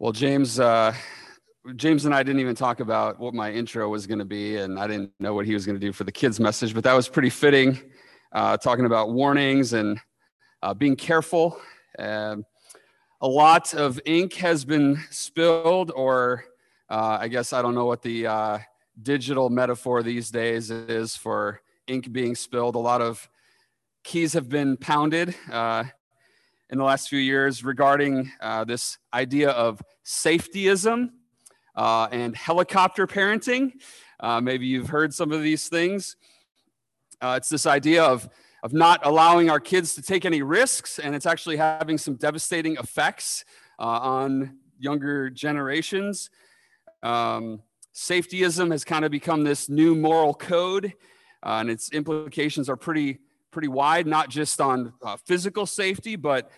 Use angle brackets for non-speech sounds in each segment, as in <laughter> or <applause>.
Well, James, uh, James and I didn't even talk about what my intro was going to be, and I didn't know what he was going to do for the kids' message, but that was pretty fitting, uh, talking about warnings and uh, being careful. Um, a lot of ink has been spilled, or uh, I guess I don't know what the uh, digital metaphor these days is for ink being spilled. A lot of keys have been pounded. Uh, in the last few years regarding uh, this idea of safetyism uh, and helicopter parenting. Uh, maybe you've heard some of these things. Uh, it's this idea of, of not allowing our kids to take any risks, and it's actually having some devastating effects uh, on younger generations. Um, safetyism has kind of become this new moral code, uh, and its implications are pretty pretty wide, not just on uh, physical safety, but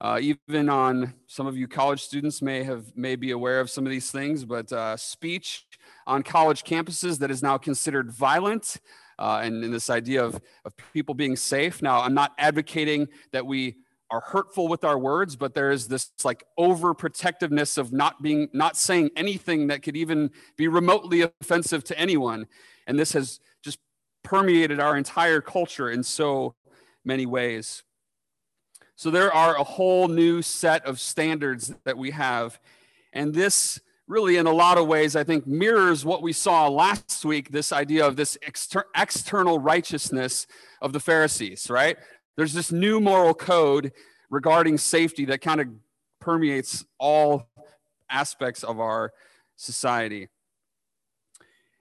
uh, even on some of you college students may have may be aware of some of these things, but uh, speech on college campuses that is now considered violent, uh, and, and this idea of, of people being safe. Now, I'm not advocating that we are hurtful with our words, but there is this like overprotectiveness of not being not saying anything that could even be remotely offensive to anyone, and this has just permeated our entire culture in so many ways. So there are a whole new set of standards that we have. And this really, in a lot of ways, I think mirrors what we saw last week this idea of this exter- external righteousness of the Pharisees, right? There's this new moral code regarding safety that kind of permeates all aspects of our society.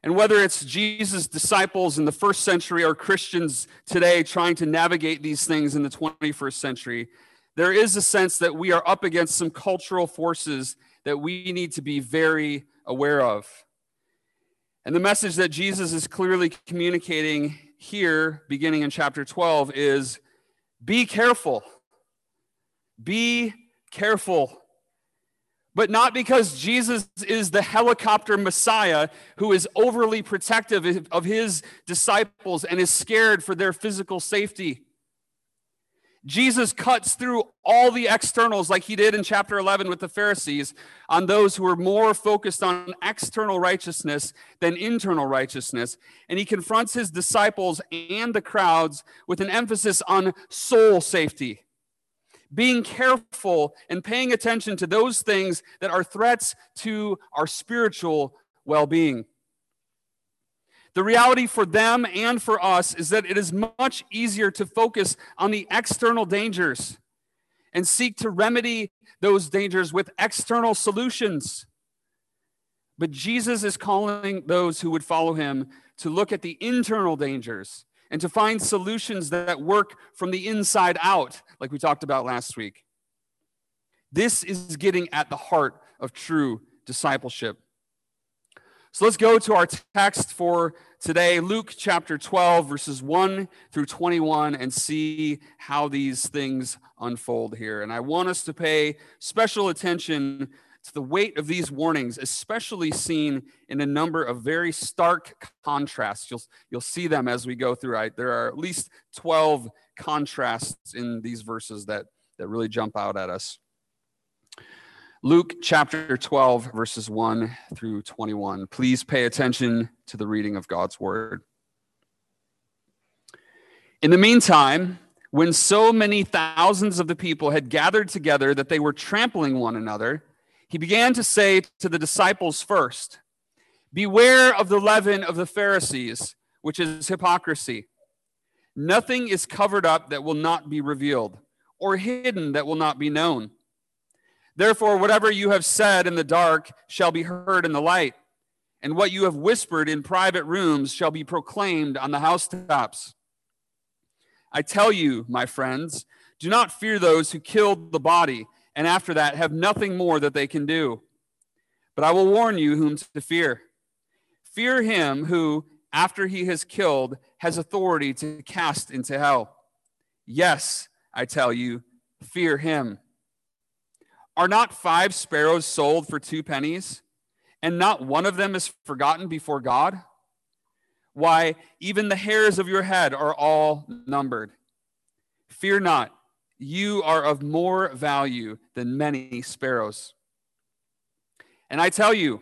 And whether it's Jesus' disciples in the first century or Christians today trying to navigate these things in the 21st century, there is a sense that we are up against some cultural forces that we need to be very aware of. And the message that Jesus is clearly communicating here, beginning in chapter 12, is be careful. Be careful but not because Jesus is the helicopter Messiah who is overly protective of his disciples and is scared for their physical safety. Jesus cuts through all the externals, like he did in chapter 11 with the Pharisees, on those who are more focused on external righteousness than internal righteousness. And he confronts his disciples and the crowds with an emphasis on soul safety being careful and paying attention to those things that are threats to our spiritual well being. The reality for them and for us is that it is much easier to focus on the external dangers and seek to remedy those dangers with external solutions. But Jesus is calling those who would follow him to look at the internal dangers and to find solutions that work from the inside out, like we talked about last week. This is getting at the heart of true discipleship. So let's go to our text for today, Luke chapter 12, verses 1 through 21, and see how these things unfold here. And I want us to pay special attention to the weight of these warnings, especially seen in a number of very stark contrasts. You'll, you'll see them as we go through. Right? There are at least 12 contrasts in these verses that, that really jump out at us. Luke chapter 12, verses 1 through 21. Please pay attention to the reading of God's word. In the meantime, when so many thousands of the people had gathered together that they were trampling one another, he began to say to the disciples first, Beware of the leaven of the Pharisees, which is hypocrisy. Nothing is covered up that will not be revealed, or hidden that will not be known. Therefore, whatever you have said in the dark shall be heard in the light, and what you have whispered in private rooms shall be proclaimed on the housetops. I tell you, my friends, do not fear those who killed the body and after that have nothing more that they can do. But I will warn you whom to fear. Fear him who, after he has killed, has authority to cast into hell. Yes, I tell you, fear him. Are not five sparrows sold for two pennies, and not one of them is forgotten before God? Why, even the hairs of your head are all numbered. Fear not you are of more value than many sparrows. And I tell you,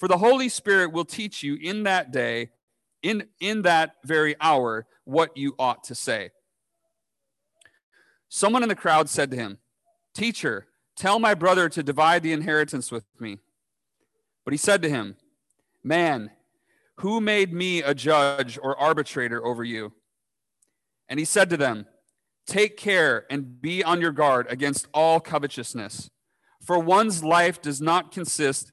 for the Holy Spirit will teach you in that day, in, in that very hour, what you ought to say. Someone in the crowd said to him, Teacher, tell my brother to divide the inheritance with me. But he said to him, Man, who made me a judge or arbitrator over you? And he said to them, Take care and be on your guard against all covetousness, for one's life does not consist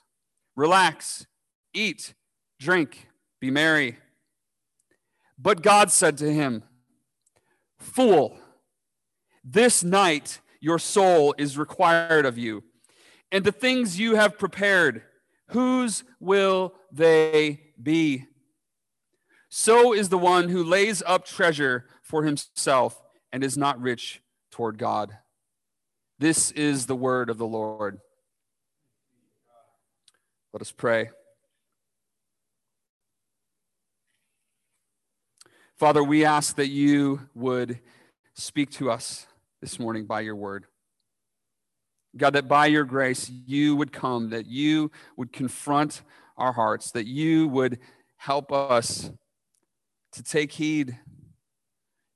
Relax, eat, drink, be merry. But God said to him, Fool, this night your soul is required of you, and the things you have prepared whose will they be? So is the one who lays up treasure for himself and is not rich toward God. This is the word of the Lord. Let us pray. Father, we ask that you would speak to us this morning by your word. God, that by your grace you would come, that you would confront our hearts, that you would help us to take heed,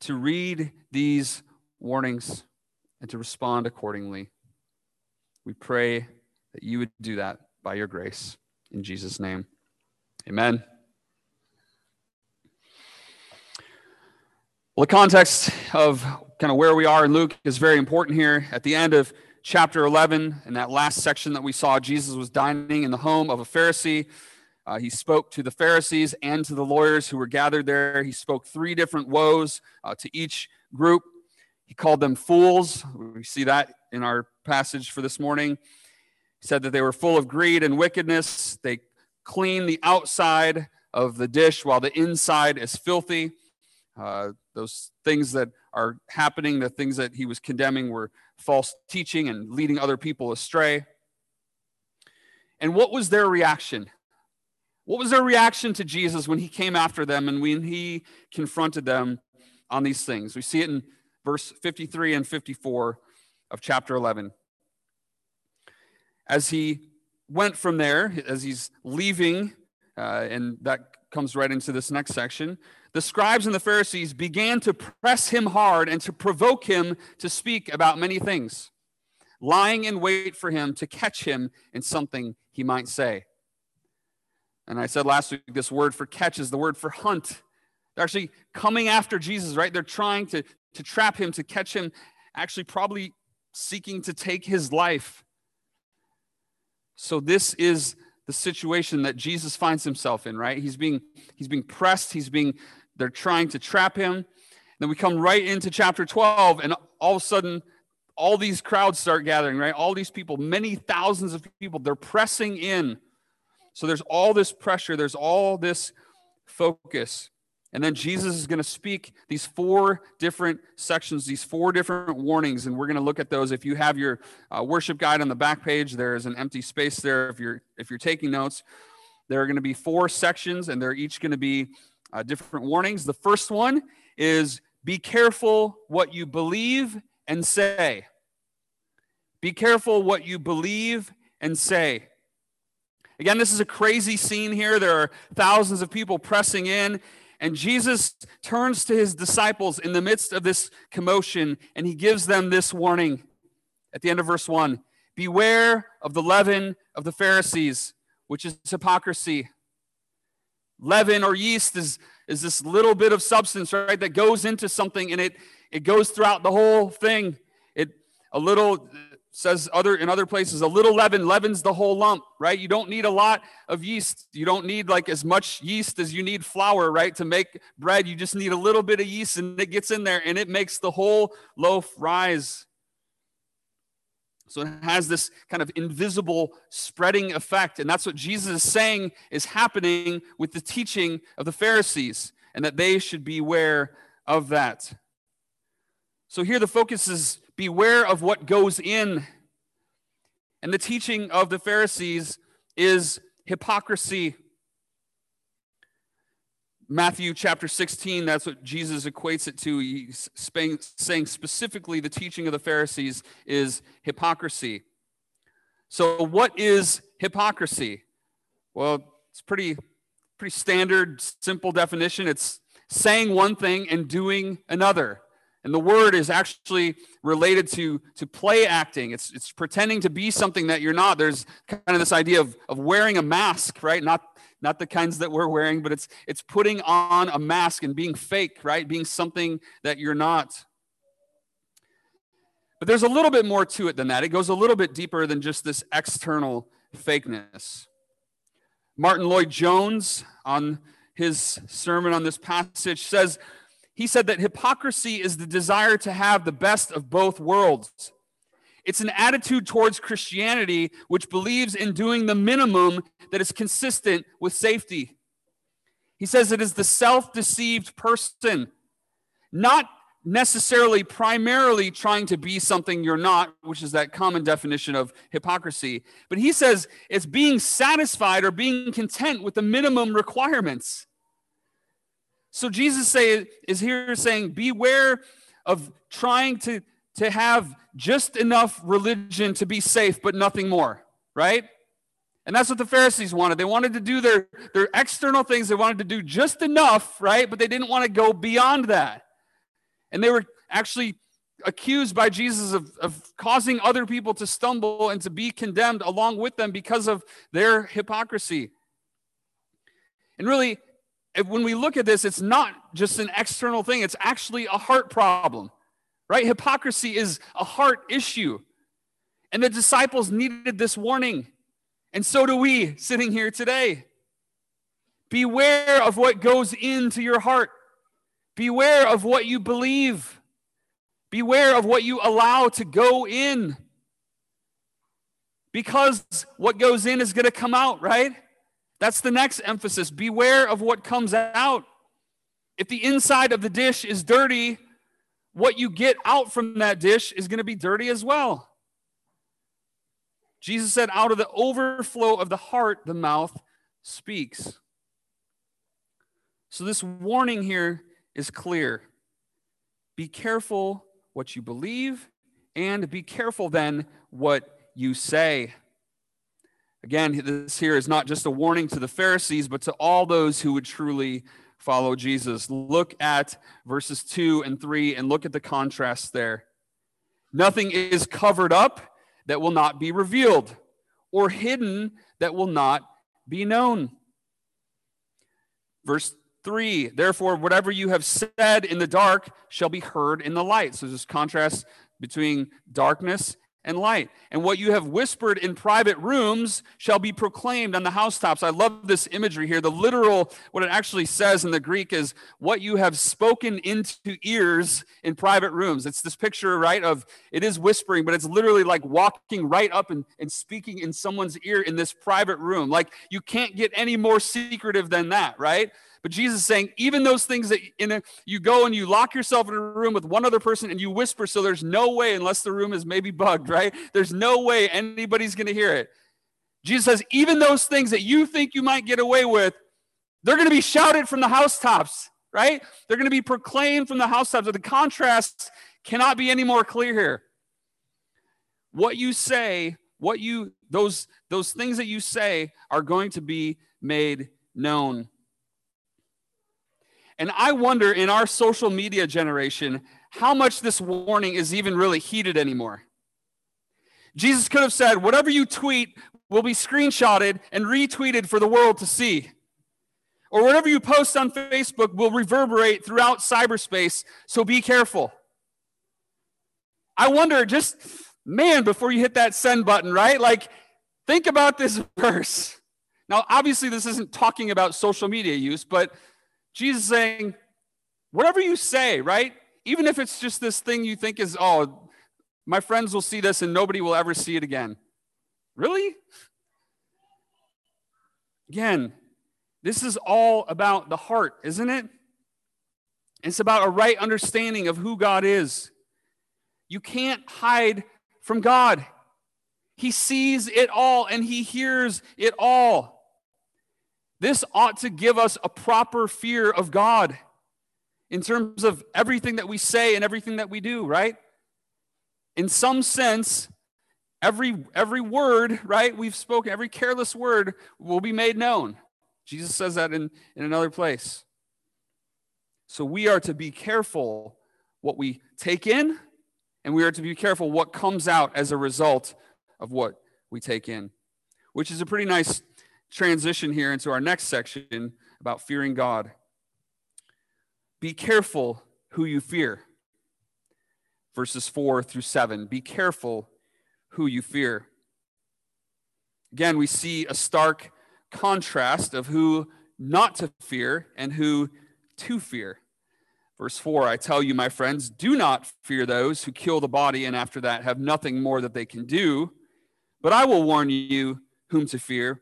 to read these warnings, and to respond accordingly. We pray that you would do that by your grace. In Jesus' name, amen. Well, the context of kind of where we are in Luke is very important here. At the end of chapter 11, in that last section that we saw, Jesus was dining in the home of a Pharisee. Uh, he spoke to the Pharisees and to the lawyers who were gathered there. He spoke three different woes uh, to each group. He called them fools. We see that in our passage for this morning. Said that they were full of greed and wickedness. They clean the outside of the dish while the inside is filthy. Uh, those things that are happening, the things that he was condemning, were false teaching and leading other people astray. And what was their reaction? What was their reaction to Jesus when he came after them and when he confronted them on these things? We see it in verse 53 and 54 of chapter 11. As he went from there, as he's leaving, uh, and that comes right into this next section, the scribes and the Pharisees began to press him hard and to provoke him to speak about many things, lying in wait for him to catch him in something he might say. And I said last week, this word for catch is the word for hunt. They're actually coming after Jesus, right? They're trying to, to trap him, to catch him, actually, probably seeking to take his life. So, this is the situation that Jesus finds himself in, right? He's being, he's being pressed, he's being they're trying to trap him. Then we come right into chapter 12, and all of a sudden, all these crowds start gathering, right? All these people, many thousands of people, they're pressing in. So there's all this pressure, there's all this focus. And then Jesus is going to speak these four different sections, these four different warnings, and we're going to look at those. If you have your uh, worship guide on the back page, there is an empty space there. If you're if you're taking notes, there are going to be four sections, and they're each going to be uh, different warnings. The first one is be careful what you believe and say. Be careful what you believe and say. Again, this is a crazy scene here. There are thousands of people pressing in, and Jesus turns to his disciples in the midst of this commotion and he gives them this warning at the end of verse 1 Beware of the leaven of the Pharisees, which is hypocrisy. Leaven or yeast is, is this little bit of substance, right, that goes into something and it, it goes throughout the whole thing. It a little says other in other places a little leaven leavens the whole lump right? You don't need a lot of yeast. You don't need like as much yeast as you need flour right to make bread. You just need a little bit of yeast and it gets in there and it makes the whole loaf rise. So it has this kind of invisible spreading effect. And that's what jesus is saying is happening with the teaching of the pharisees and that they should beware of that. So here the focus is beware of what goes in. And the teaching of the Pharisees is hypocrisy. Matthew chapter 16, that's what Jesus equates it to. He's saying specifically the teaching of the Pharisees is hypocrisy. So, what is hypocrisy? Well, it's pretty, pretty standard, simple definition. It's saying one thing and doing another. And the word is actually related to, to play acting. It's, it's pretending to be something that you're not. There's kind of this idea of, of wearing a mask, right? Not, not the kinds that we're wearing, but it's, it's putting on a mask and being fake, right? Being something that you're not. But there's a little bit more to it than that. It goes a little bit deeper than just this external fakeness. Martyn Lloyd-Jones, on his sermon on this passage, says he said that hypocrisy is the desire to have the best of both worlds. It's an attitude towards Christianity which believes in doing the minimum that is consistent with safety. He says it is the self deceived person, not necessarily primarily trying to be something you're not, which is that common definition of hypocrisy. But he says it's being satisfied or being content with the minimum requirements. So Jesus say, is here saying, beware of trying to, to have just enough religion to be safe, but nothing more, right? And that's what the Pharisees wanted. They wanted to do their, their external things, they wanted to do just enough, right? But they didn't want to go beyond that. And they were actually accused by Jesus of, of causing other people to stumble and to be condemned along with them because of their hypocrisy. And really, when we look at this, it's not just an external thing, it's actually a heart problem, right? Hypocrisy is a heart issue. And the disciples needed this warning. And so do we sitting here today. Beware of what goes into your heart. Beware of what you believe. Beware of what you allow to go in. Because what goes in is going to come out, right? That's the next emphasis. Beware of what comes out. If the inside of the dish is dirty, what you get out from that dish is going to be dirty as well. Jesus said, out of the overflow of the heart, the mouth speaks. So, this warning here is clear. Be careful what you believe, and be careful then what you say. Again, this here is not just a warning to the Pharisees, but to all those who would truly follow Jesus. Look at verses 2 and 3 and look at the contrast there. Nothing is covered up that will not be revealed, or hidden that will not be known. Verse 3 Therefore, whatever you have said in the dark shall be heard in the light. So, this contrast between darkness and light. And what you have whispered in private rooms shall be proclaimed on the housetops. I love this imagery here. The literal, what it actually says in the Greek is what you have spoken into ears in private rooms. It's this picture, right, of it is whispering, but it's literally like walking right up and, and speaking in someone's ear in this private room. Like you can't get any more secretive than that, right? But Jesus is saying, even those things that in a, you go and you lock yourself in a room with one other person and you whisper, so there's no way, unless the room is maybe bugged, right? There's no way anybody's going to hear it. Jesus says, even those things that you think you might get away with, they're going to be shouted from the housetops, right? They're going to be proclaimed from the housetops. The contrast cannot be any more clear here. What you say, what you those those things that you say are going to be made known. And I wonder in our social media generation how much this warning is even really heeded anymore. Jesus could have said, Whatever you tweet will be screenshotted and retweeted for the world to see. Or whatever you post on Facebook will reverberate throughout cyberspace, so be careful. I wonder, just man, before you hit that send button, right? Like, think about this <laughs> verse. Now, obviously, this isn't talking about social media use, but Jesus saying, whatever you say, right? Even if it's just this thing you think is, oh, my friends will see this and nobody will ever see it again. Really? Again, this is all about the heart, isn't it? It's about a right understanding of who God is. You can't hide from God. He sees it all and he hears it all. This ought to give us a proper fear of God in terms of everything that we say and everything that we do, right? In some sense, every every word, right, we've spoken, every careless word will be made known. Jesus says that in, in another place. So we are to be careful what we take in, and we are to be careful what comes out as a result of what we take in, which is a pretty nice transition here into our next section about fearing God. Be careful who you fear. Verses 4 through 7. Be careful who you fear. Again, we see a stark contrast of who not to fear and who to fear. Verse 4 I tell you, my friends, do not fear those who kill the body and after that have nothing more that they can do. But I will warn you whom to fear.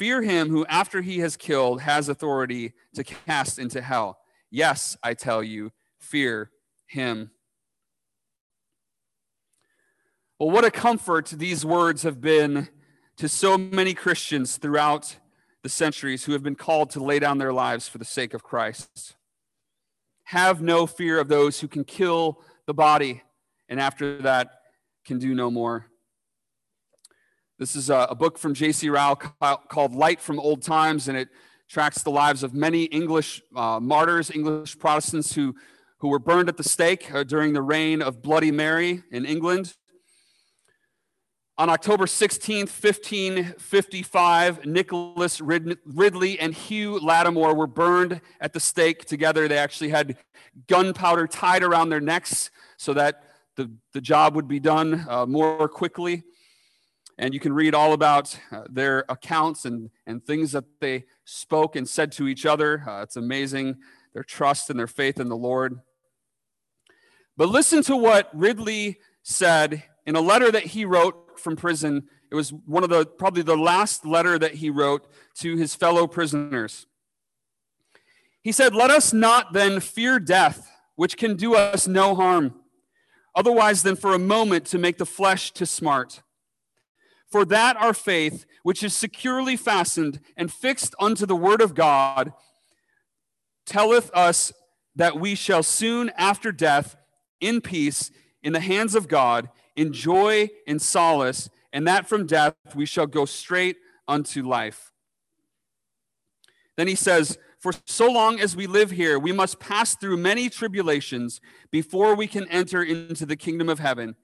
Fear him who, after he has killed, has authority to cast into hell. Yes, I tell you, fear him. Well, what a comfort these words have been to so many Christians throughout the centuries who have been called to lay down their lives for the sake of Christ. Have no fear of those who can kill the body and after that can do no more. This is a, book from J.C. Ryle called Light from Old Times, and it tracks the lives of many English uh, martyrs, English Protestants who, who were burned at the stake uh, during the reign of Bloody Mary in England. On October 16th, 1555, Nicholas Ridley and Hugh Latimer were burned at the stake together. They actually had gunpowder tied around their necks so that the, the job would be done uh, more quickly. And you can read all about uh, their accounts and, and things that they spoke and said to each other. Uh, it's amazing, their trust and their faith in the Lord. But listen to what Ridley said in a letter that he wrote from prison. It was one of the, probably the last letter that he wrote to his fellow prisoners. He said, Let us not then fear death, which can do us no harm, otherwise than for a moment to make the flesh to smart. For that our faith, which is securely fastened and fixed unto the word of God, telleth us that we shall soon after death, in peace, in the hands of God, in joy and solace, and that from death we shall go straight unto life. Then he says, For so long as we live here, we must pass through many tribulations before we can enter into the kingdom of heaven.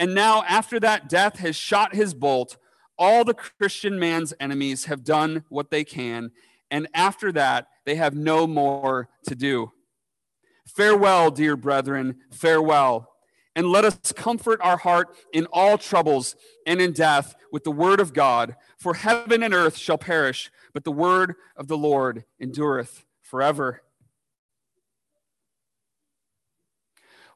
And now, after that death has shot his bolt, all the Christian man's enemies have done what they can, and after that, they have no more to do. Farewell, dear brethren, farewell and let us comfort our heart in all troubles and in death with the word of God. For heaven and earth shall perish, but the word of the Lord endureth forever.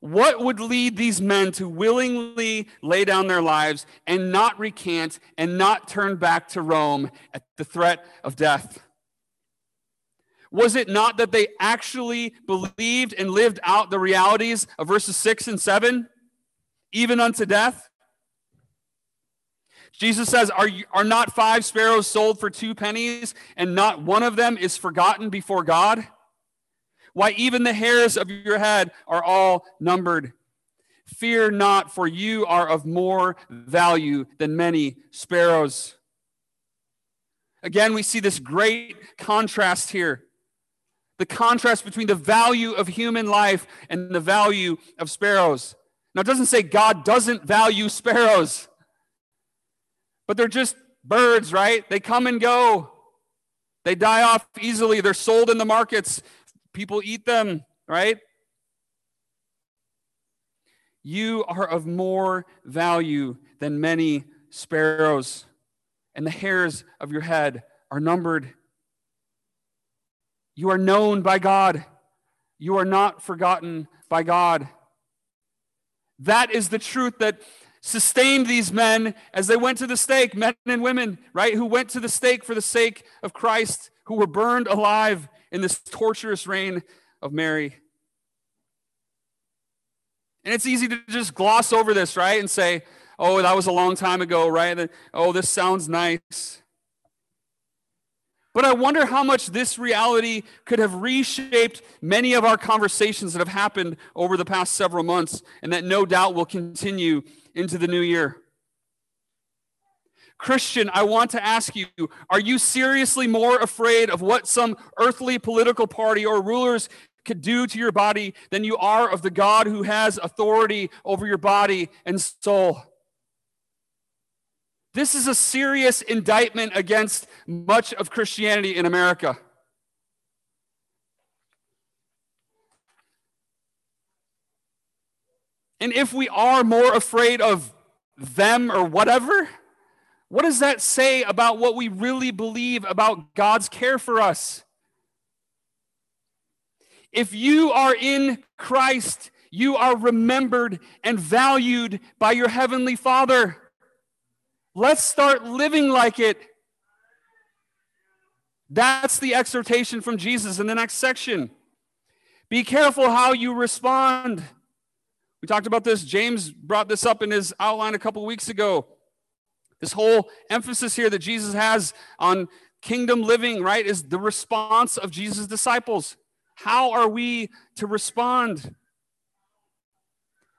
What would lead these men to willingly lay down their lives and not recant and not turn back to Rome at the threat of death? Was it not that they actually believed and lived out the realities of verses 6 and 7, even unto death? Jesus says, are, you, are not five sparrows sold for two pennies, and not one of them is forgotten before God? Why, even the hairs of your head are all numbered. Fear not, for you are of more value than many sparrows. Again, we see this great contrast here the contrast between the value of human life and the value of sparrows. Now, it doesn't say God doesn't value sparrows. But they're just birds, right? They come and go. They die off easily. They're sold in the markets. People eat them, right? You are of more value than many sparrows, and the hairs of your head are numbered. You are known by God. You are not forgotten by God. That is the truth that sustained these men as they went to the stake, men and women, right, who went to the stake for the sake of Christ, who were burned alive in this torturous reign of Mary. And it's easy to just gloss over this, right, and say, oh, that was a long time ago, right? Oh, this sounds nice. But I wonder how much this reality could have reshaped many of our conversations that have happened over the past several months and that no doubt will continue into the new year. Christian, I want to ask you are you seriously more afraid of what some earthly political party or rulers could do to your body than you are of the God who has authority over your body and soul? This is a serious indictment against much of Christianity in America. And if we are more afraid of them or whatever, what does that say about what we really believe about God's care for us? If you are in Christ, you are remembered and valued by your Heavenly Father. Let's start living like it. That's the exhortation from Jesus in the next section. Be careful how you respond. We talked about this. James brought this up in his outline a couple weeks ago. This whole emphasis here that Jesus has on kingdom living, right, is the response of Jesus' disciples. How are we to respond?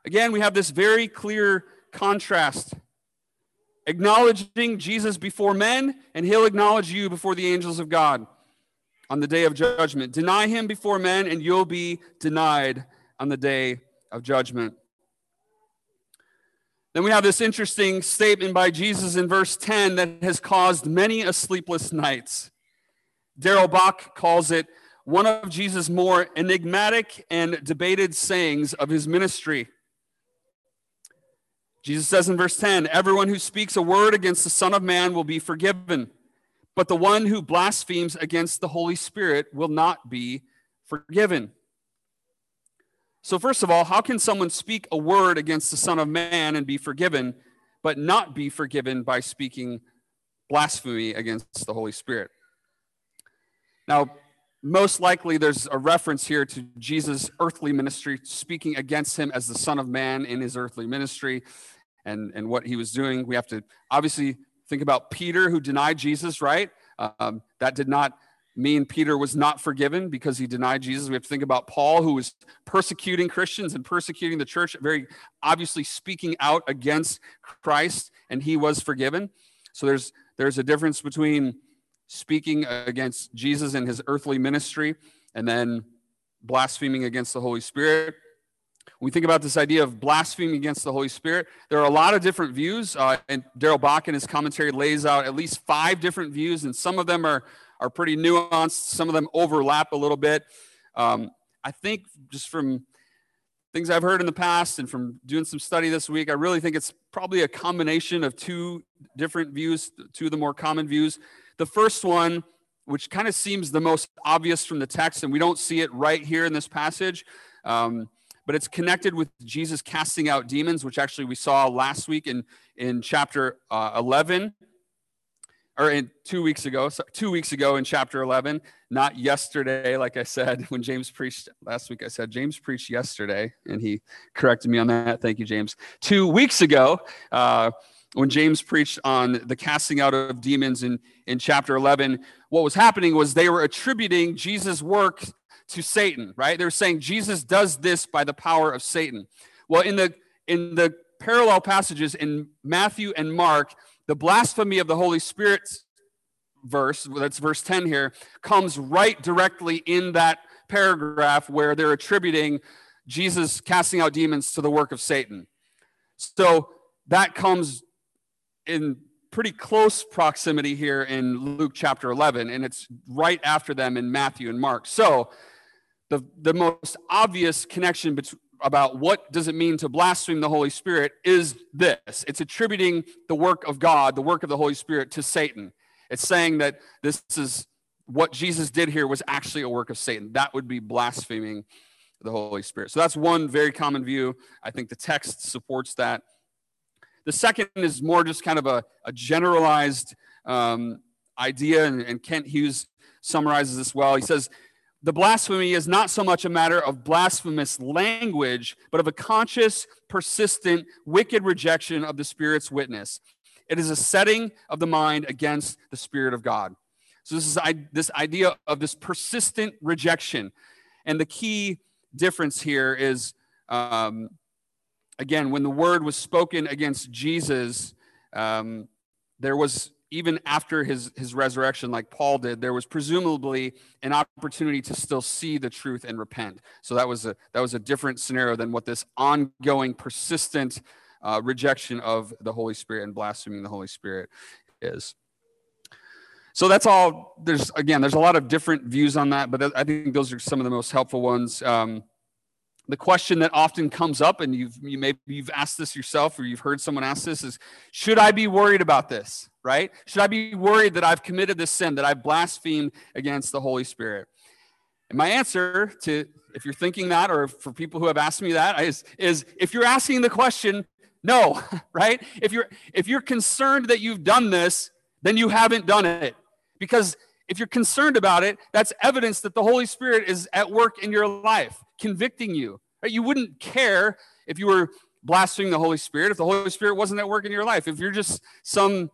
Again, we have this very clear contrast. Acknowledging Jesus before men, and he'll acknowledge you before the angels of God on the day of judgment. Deny him before men, and you'll be denied on the day of judgment. Then we have this interesting statement by Jesus in verse 10 that has caused many a sleepless nights. Darrell Bock calls it one of Jesus' more enigmatic and debated sayings of his ministry. Jesus says in verse 10 Everyone who speaks a word against the Son of Man will be forgiven, but the one who blasphemes against the Holy Spirit will not be forgiven. So, first of all, how can someone speak a word against the Son of Man and be forgiven, but not be forgiven by speaking blasphemy against the Holy Spirit? Now, most likely there's a reference here to Jesus' earthly ministry, speaking against him as the Son of Man in his earthly ministry and, and what he was doing. We have to obviously think about Peter, who denied Jesus, right? Um, that did not mean Peter was not forgiven because he denied Jesus. We have to think about Paul, who was persecuting Christians and persecuting the church, very obviously speaking out against Christ, and he was forgiven. So there's there's a difference between speaking against Jesus and his earthly ministry and then blaspheming against the Holy Spirit. When we think about this idea of blaspheming against the Holy Spirit, there are a lot of different views. Uh, and Darrell Bock in his commentary lays out at least five different views, and some of them are are pretty nuanced. Some of them overlap a little bit. Um, I think just from things I've heard in the past and from doing some study this week, I really think it's probably a combination of two different views, two of the more common views. The first one, which kind of seems the most obvious from the text, and we don't see it right here in this passage, um, but it's connected with Jesus casting out demons, which actually we saw last week in, in chapter uh, 11 or in two weeks ago, two weeks ago in chapter 11, not yesterday, like I said, <laughs> when James preached last week, I said, James preached yesterday, and he corrected me on that. Thank you, James. Two weeks ago, uh, when James preached on the casting out of demons in, in chapter 11, what was happening was they were attributing Jesus' work to Satan, right? They were saying Jesus does this by the power of Satan. Well, in the in the parallel passages in Matthew and Mark, the blasphemy of the Holy Spirit verse, that's verse 10 here, comes right directly in that paragraph where they're attributing Jesus casting out demons to the work of Satan. So that comes in pretty close proximity here in Luke chapter 11, and it's right after them in Matthew and Mark. So, the, the most obvious connection between, about what does it mean to blaspheme the Holy Spirit is this it's attributing the work of God, the work of the Holy Spirit, to Satan. It's saying that this is what Jesus did here was actually a work of Satan. That would be blaspheming the Holy Spirit. So that's one very common view. I think the text supports that. The second is more just kind of a, a generalized um, idea, and, and Kent Hughes summarizes this well. He says, the blasphemy is not so much a matter of blasphemous language, but of a conscious, persistent, wicked rejection of the Spirit's witness. It is a setting of the mind against the Spirit of God. So, this is I, this idea of this persistent rejection. And the key difference here is um, again, when the word was spoken against Jesus, um, there was even after his, his resurrection, like Paul did, there was presumably an opportunity to still see the truth and repent. So that was a that was a different scenario than what this ongoing, persistent uh, rejection of the Holy Spirit and blaspheming the Holy Spirit is. So that's all. There's again, there's a lot of different views on that, but I think those are some of the most helpful ones. Um, the question that often comes up, and you've you maybe you've asked this yourself or you've heard someone ask this, is should I be worried about this? Right? Should I be worried that I've committed this sin, that I've blasphemed against the Holy Spirit? And my answer to if you're thinking that, or for people who have asked me that, is, is if you're asking the question, no, <laughs> right? If you're if you're concerned that you've done this, then you haven't done it. Because if you're concerned about it, that's evidence that the Holy Spirit is at work in your life convicting you. Right? You wouldn't care if you were blaspheming the Holy Spirit if the Holy Spirit wasn't at work in your life. If you're just some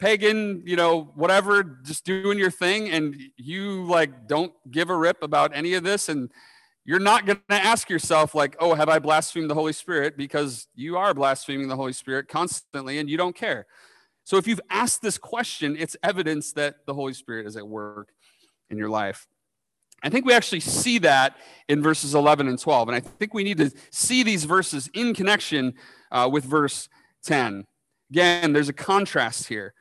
pagan, you know, whatever, just doing your thing and you like don't give a rip about any of this and you're not going to ask yourself like, "Oh, have I blasphemed the Holy Spirit?" because you are blaspheming the Holy Spirit constantly and you don't care. So if you've asked this question, it's evidence that the Holy Spirit is at work in your life. I think we actually see that in verses 11 and 12. And I think we need to see these verses in connection uh, with verse 10. Again, there's a contrast here.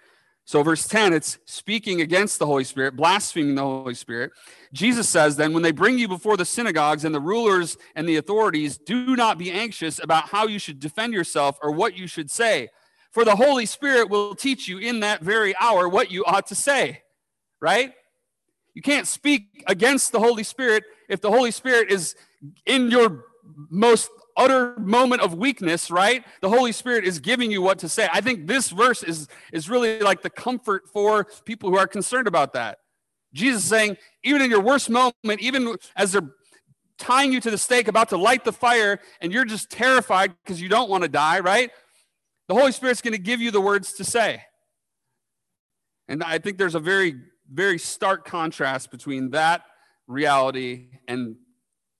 So, verse 10, it's speaking against the Holy Spirit, blaspheming the Holy Spirit. Jesus says, then, when they bring you before the synagogues and the rulers and the authorities, do not be anxious about how you should defend yourself or what you should say, for the Holy Spirit will teach you in that very hour what you ought to say. Right? You can't speak against the Holy Spirit if the Holy Spirit is in your most utter moment of weakness, right? The Holy Spirit is giving you what to say. I think this verse is, is really like the comfort for people who are concerned about that. Jesus saying, even in your worst moment, even as they're tying you to the stake, about to light the fire, and you're just terrified because you don't want to die, right? The Holy Spirit's going to give you the words to say. And I think there's a very very stark contrast between that reality and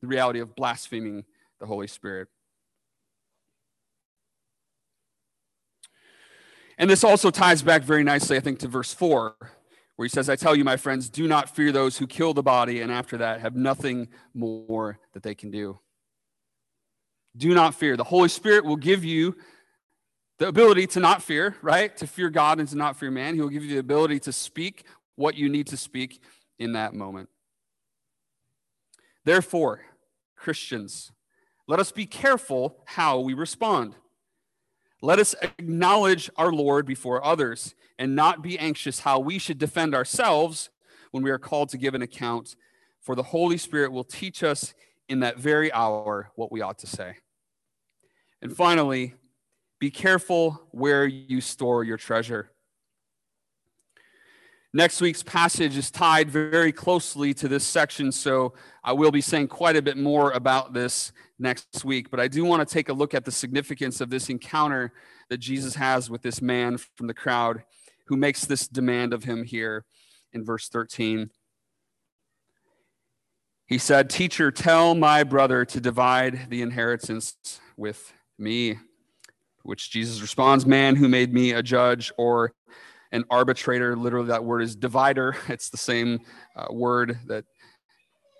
the reality of blaspheming the Holy Spirit. And this also ties back very nicely, I think, to verse 4, where he says, I tell you, my friends, do not fear those who kill the body, and after that have nothing more that they can do. Do not fear. The Holy Spirit will give you the ability to not fear, right? To fear God and to not fear man. He will give you the ability to speak what you need to speak in that moment. Therefore, Christians, let us be careful how we respond. Let us acknowledge our Lord before others and not be anxious how we should defend ourselves when we are called to give an account, for the Holy Spirit will teach us in that very hour what we ought to say. And finally, be careful where you store your treasure. Next week's passage is tied very closely to this section, so I will be saying quite a bit more about this next week. But I do want to take a look at the significance of this encounter that Jesus has with this man from the crowd who makes this demand of him here in verse 13. He said, Teacher, tell my brother to divide the inheritance with me. Which Jesus responds, Man who made me a judge or an arbitrator. Literally, that word is divider. <laughs> It's the same uh, word that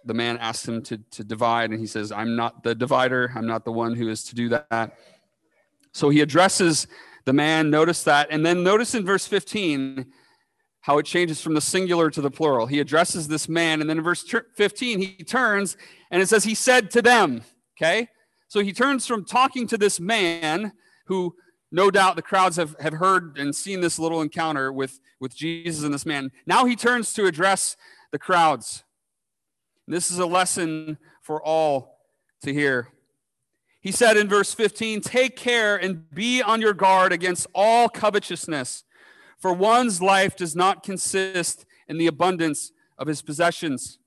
the man asked him to, to divide, and he says, I'm not the divider. I'm not the one who is to do that. So he addresses the man. Notice that. And then notice in verse 15 how it changes from the singular to the plural. He addresses this man, and then in verse 15, he turns and it says, He said to them, okay? So he turns from talking to this man who no doubt the crowds have, have heard and seen this little encounter with, with Jesus and this man. Now he turns to address the crowds. This is a lesson for all to hear. He said in verse 15, Take care and be on your guard against all covetousness, for one's life does not consist in the abundance of his possessions.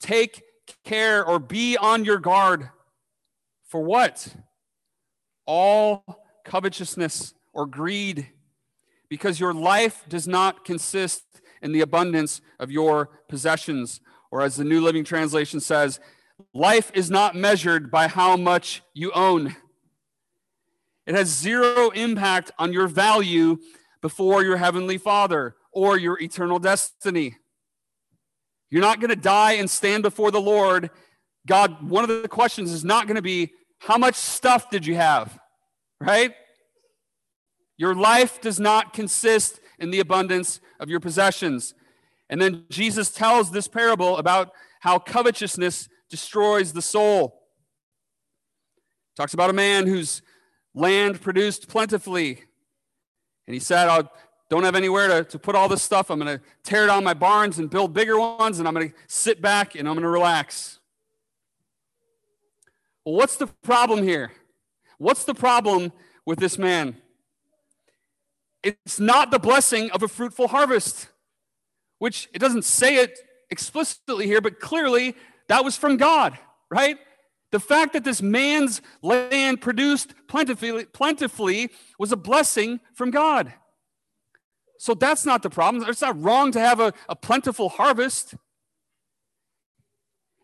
Take care or be on your guard for what? All covetousness or greed, because your life does not consist in the abundance of your possessions. Or as the New Living Translation says, Life is not measured by how much you own. It has zero impact on your value before your Heavenly Father or your eternal destiny. You're not going to die and stand before the Lord. God, one of the questions is not going to be, How much stuff did you have? Right? Your life does not consist in the abundance of your possessions. And then Jesus tells this parable about how covetousness destroys the soul. Talks about a man whose land produced plentifully. And he said, I don't have anywhere to, to put all this stuff. I'm going to tear down my barns and build bigger ones, and I'm going to sit back and I'm going to relax. Well, what's the problem here? What's the problem with this man? It's not the blessing of a fruitful harvest, which it doesn't say it explicitly here, but clearly that was from God, right? The fact that this man's land produced plentifully, plentifully was a blessing from God. So that's not the problem. It's not wrong to have a, a plentiful harvest.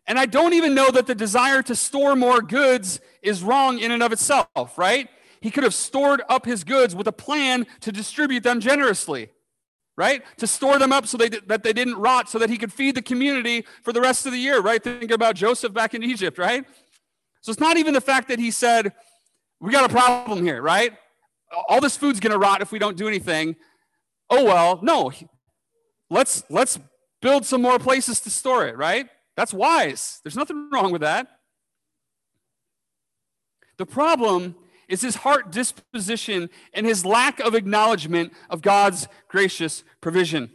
And I don't even know that the desire to store more goods is wrong in and of itself, right? He could have stored up his goods with a plan to distribute them generously right? To store them up so they, that they didn't rot, so that he could feed the community for the rest of the year, right? Think about Joseph back in Egypt, right? So it's not even the fact that he said, we got a problem here, right? All this food's to rot if we don't do anything. Oh well, no. Let's let's build some more places to store it, right? That's wise. There's nothing wrong with that. The problem is his heart disposition and his lack of acknowledgement of God's gracious provision.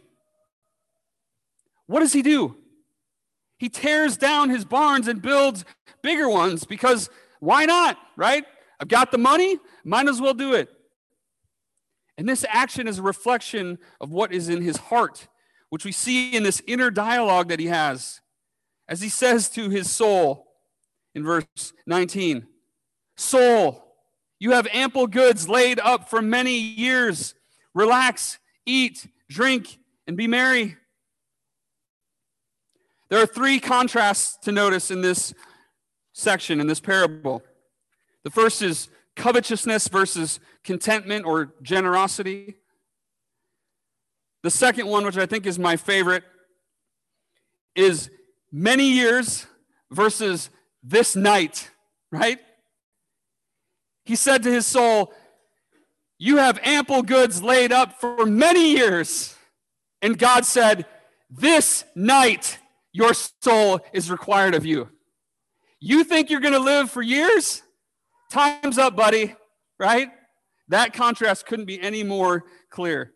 What does he do? He tears down his barns and builds bigger ones because why not, right? I've got the money, might as well do it. And this action is a reflection of what is in his heart, which we see in this inner dialogue that he has. As he says to his soul in verse 19 Soul, you have ample goods laid up for many years. Relax, eat, drink, and be merry. There are three contrasts to notice in this section, in this parable. The first is covetousness versus contentment or generosity. The second one, which I think is my favorite, is many years versus this night, right? He said to his soul, You have ample goods laid up for many years. And God said, This night your soul is required of you. You think you're going to live for years? Time's up, buddy, right? That contrast couldn't be any more clear.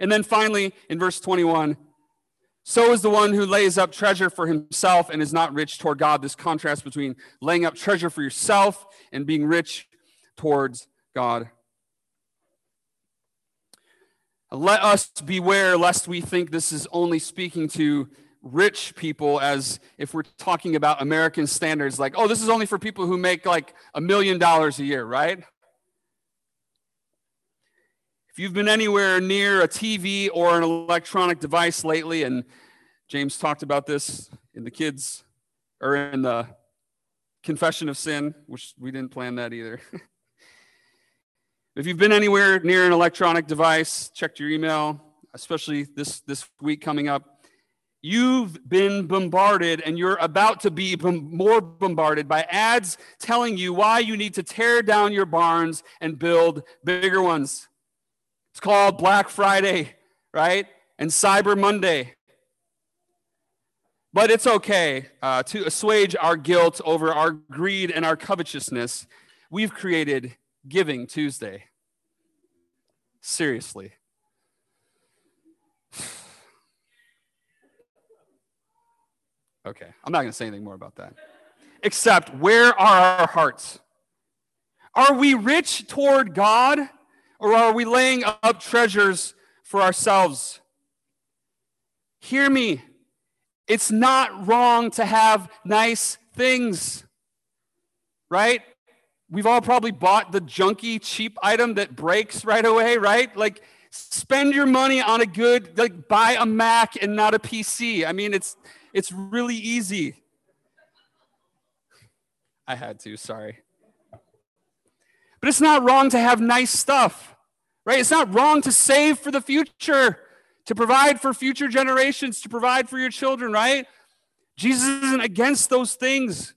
And then finally, in verse 21, so is the one who lays up treasure for himself and is not rich toward God. This contrast between laying up treasure for yourself and being rich towards God. Let us beware lest we think this is only speaking to rich people as if we're talking about American standards, like, oh, this is only for people who make like a million dollars a year, right? If you've been anywhere near a TV or an electronic device lately, and James talked about this in the kids or in the confession of sin, which we didn't plan that either. <laughs> if you've been anywhere near an electronic device, checked your email, especially this, this week coming up, You've been bombarded and you're about to be more bombarded by ads telling you why you need to tear down your barns and build bigger ones. It's called Black Friday, right? And Cyber Monday. But it's okay uh, to assuage our guilt over our greed and our covetousness. We've created Giving Tuesday. Seriously. <sighs> Okay, I'm not going to say anything more about that. Except, where are our hearts? Are we rich toward God or are we laying up treasures for ourselves? Hear me. It's not wrong to have nice things, right? We've all probably bought the junky, cheap item that breaks right away, right? Like, spend your money on a good, like, buy a Mac and not a PC. I mean, it's it's really easy. I had to, sorry. But it's not wrong to have nice stuff, right? It's not wrong to save for the future, to provide for future generations, to provide for your children, right? Jesus isn't against those things.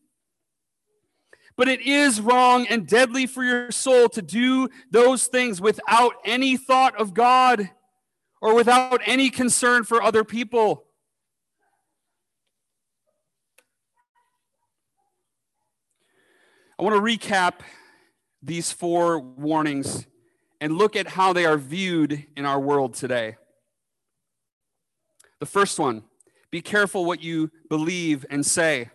But it is wrong and deadly for your soul to do those things without any thought of God or without any concern for other people. I want to recap these four warnings and look at how they are viewed in our world today. The first one be careful what you believe and say.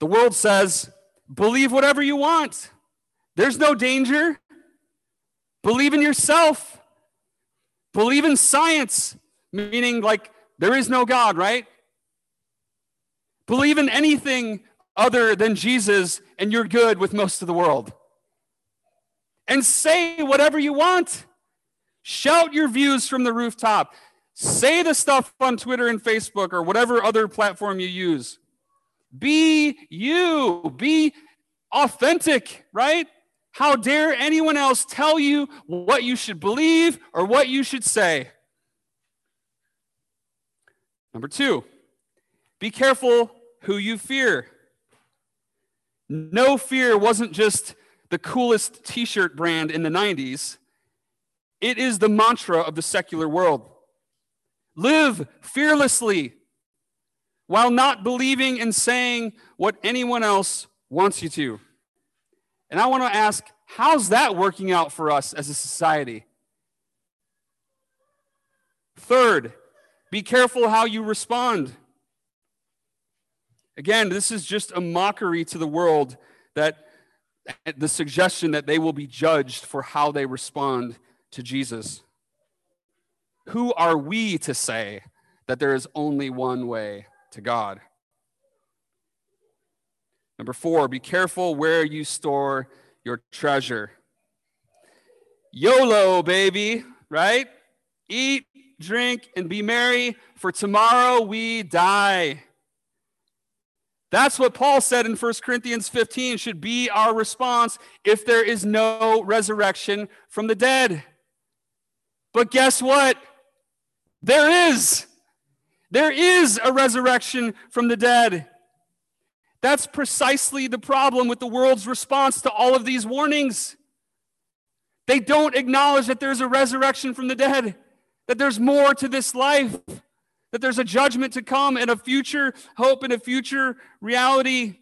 The world says, believe whatever you want. There's no danger. Believe in yourself. Believe in science, meaning like there is no God, right? Believe in anything other than Jesus, and you're good with most of the world. And say whatever you want. Shout your views from the rooftop. Say the stuff on Twitter and Facebook or whatever other platform you use. Be you. Be authentic, right? How dare anyone else tell you what you should believe or what you should say? Number two, be careful who you fear. No Fear wasn't just the coolest t shirt brand in the 90s, it is the mantra of the secular world. Live fearlessly while not believing and saying what anyone else wants you to. And I want to ask, how's that working out for us as a society? Third, be careful how you respond. Again, this is just a mockery to the world that the suggestion that they will be judged for how they respond to Jesus. Who are we to say that there is only one way to God? Number four, be careful where you store your treasure. YOLO, baby, right? Eat, drink, and be merry, for tomorrow we die. That's what Paul said in 1 Corinthians 15 should be our response if there is no resurrection from the dead. But guess what? There is. There is a resurrection from the dead. That's precisely the problem with the world's response to all of these warnings. They don't acknowledge that there's a resurrection from the dead, that there's more to this life that there's a judgment to come and a future hope and a future reality.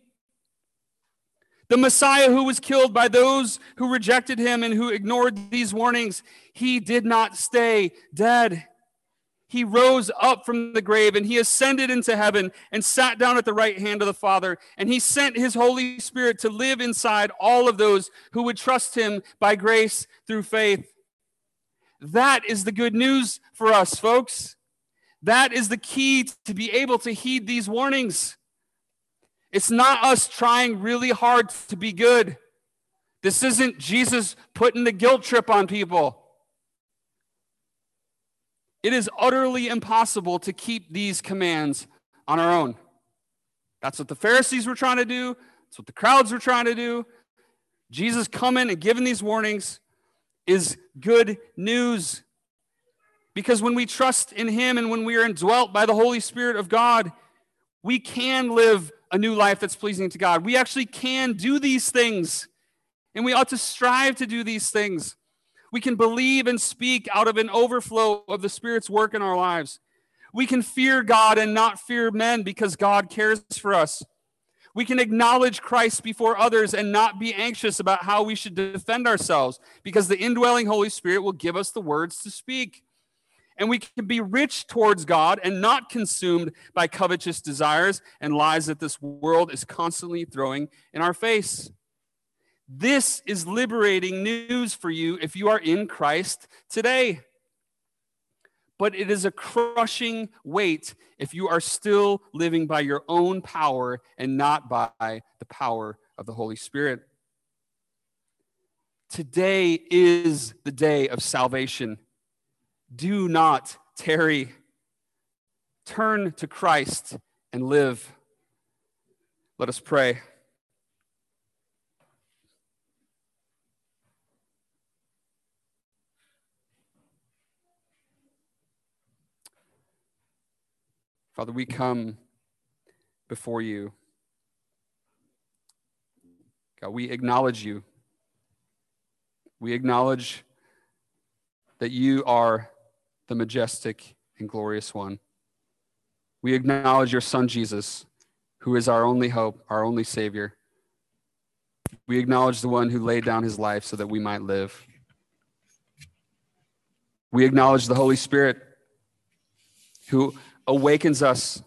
The Messiah who was killed by those who rejected him and who ignored these warnings, he did not stay dead. He rose up from the grave and he ascended into heaven and sat down at the right hand of the Father. And he sent his Holy Spirit to live inside all of those who would trust him by grace through faith. That is the good news for us, folks. That is the key to be able to heed these warnings. It's not us trying really hard to be good. This isn't Jesus putting the guilt trip on people. It is utterly impossible to keep these commands on our own. That's what the Pharisees were trying to do. That's what the crowds were trying to do. Jesus coming and giving these warnings is good news. Because when we trust in Him and when we are indwelt by the Holy Spirit of God, we can live a new life that's pleasing to God. We actually can do these things, and we ought to strive to do these things. We can believe and speak out of an overflow of the Spirit's work in our lives. We can fear God and not fear men because God cares for us. We can acknowledge Christ before others and not be anxious about how we should defend ourselves because the indwelling Holy Spirit will give us the words to speak. And we can be rich towards God and not consumed by covetous desires and lies that this world is constantly throwing in our face. This is liberating news for you if you are in Christ today but it is a crushing weight if you are still living by your own power and not by the power of the Holy Spirit. Today is the day of salvation. Do not tarry. Turn to Christ and live. Let us pray. Father, we come before you. God, we acknowledge you. We acknowledge that you are the majestic and glorious one. We acknowledge your Son, Jesus, who is our only hope, our only Savior. We acknowledge the one who laid down his life so that we might live. We acknowledge the Holy Spirit, who awakens us,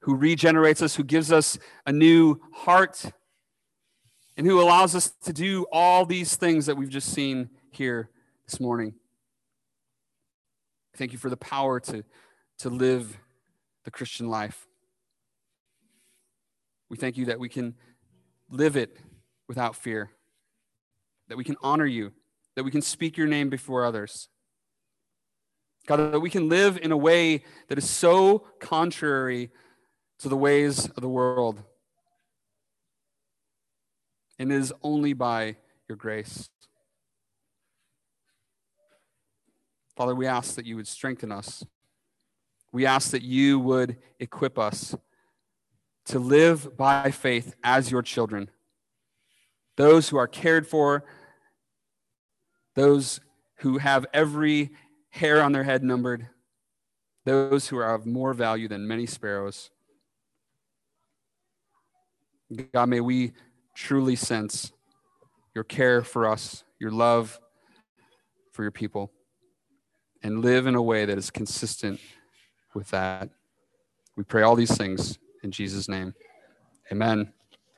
who regenerates us, who gives us a new heart, and who allows us to do all these things that we've just seen here this morning. Thank you for the power to, to live the Christian life. We thank you that we can live it without fear, that we can honor you, that we can speak your name before others. God, that we can live in a way that is so contrary to the ways of the world. And it is only by your grace. Father, we ask that you would strengthen us. We ask that you would equip us to live by faith as your children, those who are cared for, those who have every hair on their head numbered, those who are of more value than many sparrows. God, may we truly sense your care for us, your love for your people, and live in a way that is consistent with that. We pray all these things in Jesus' name. Amen.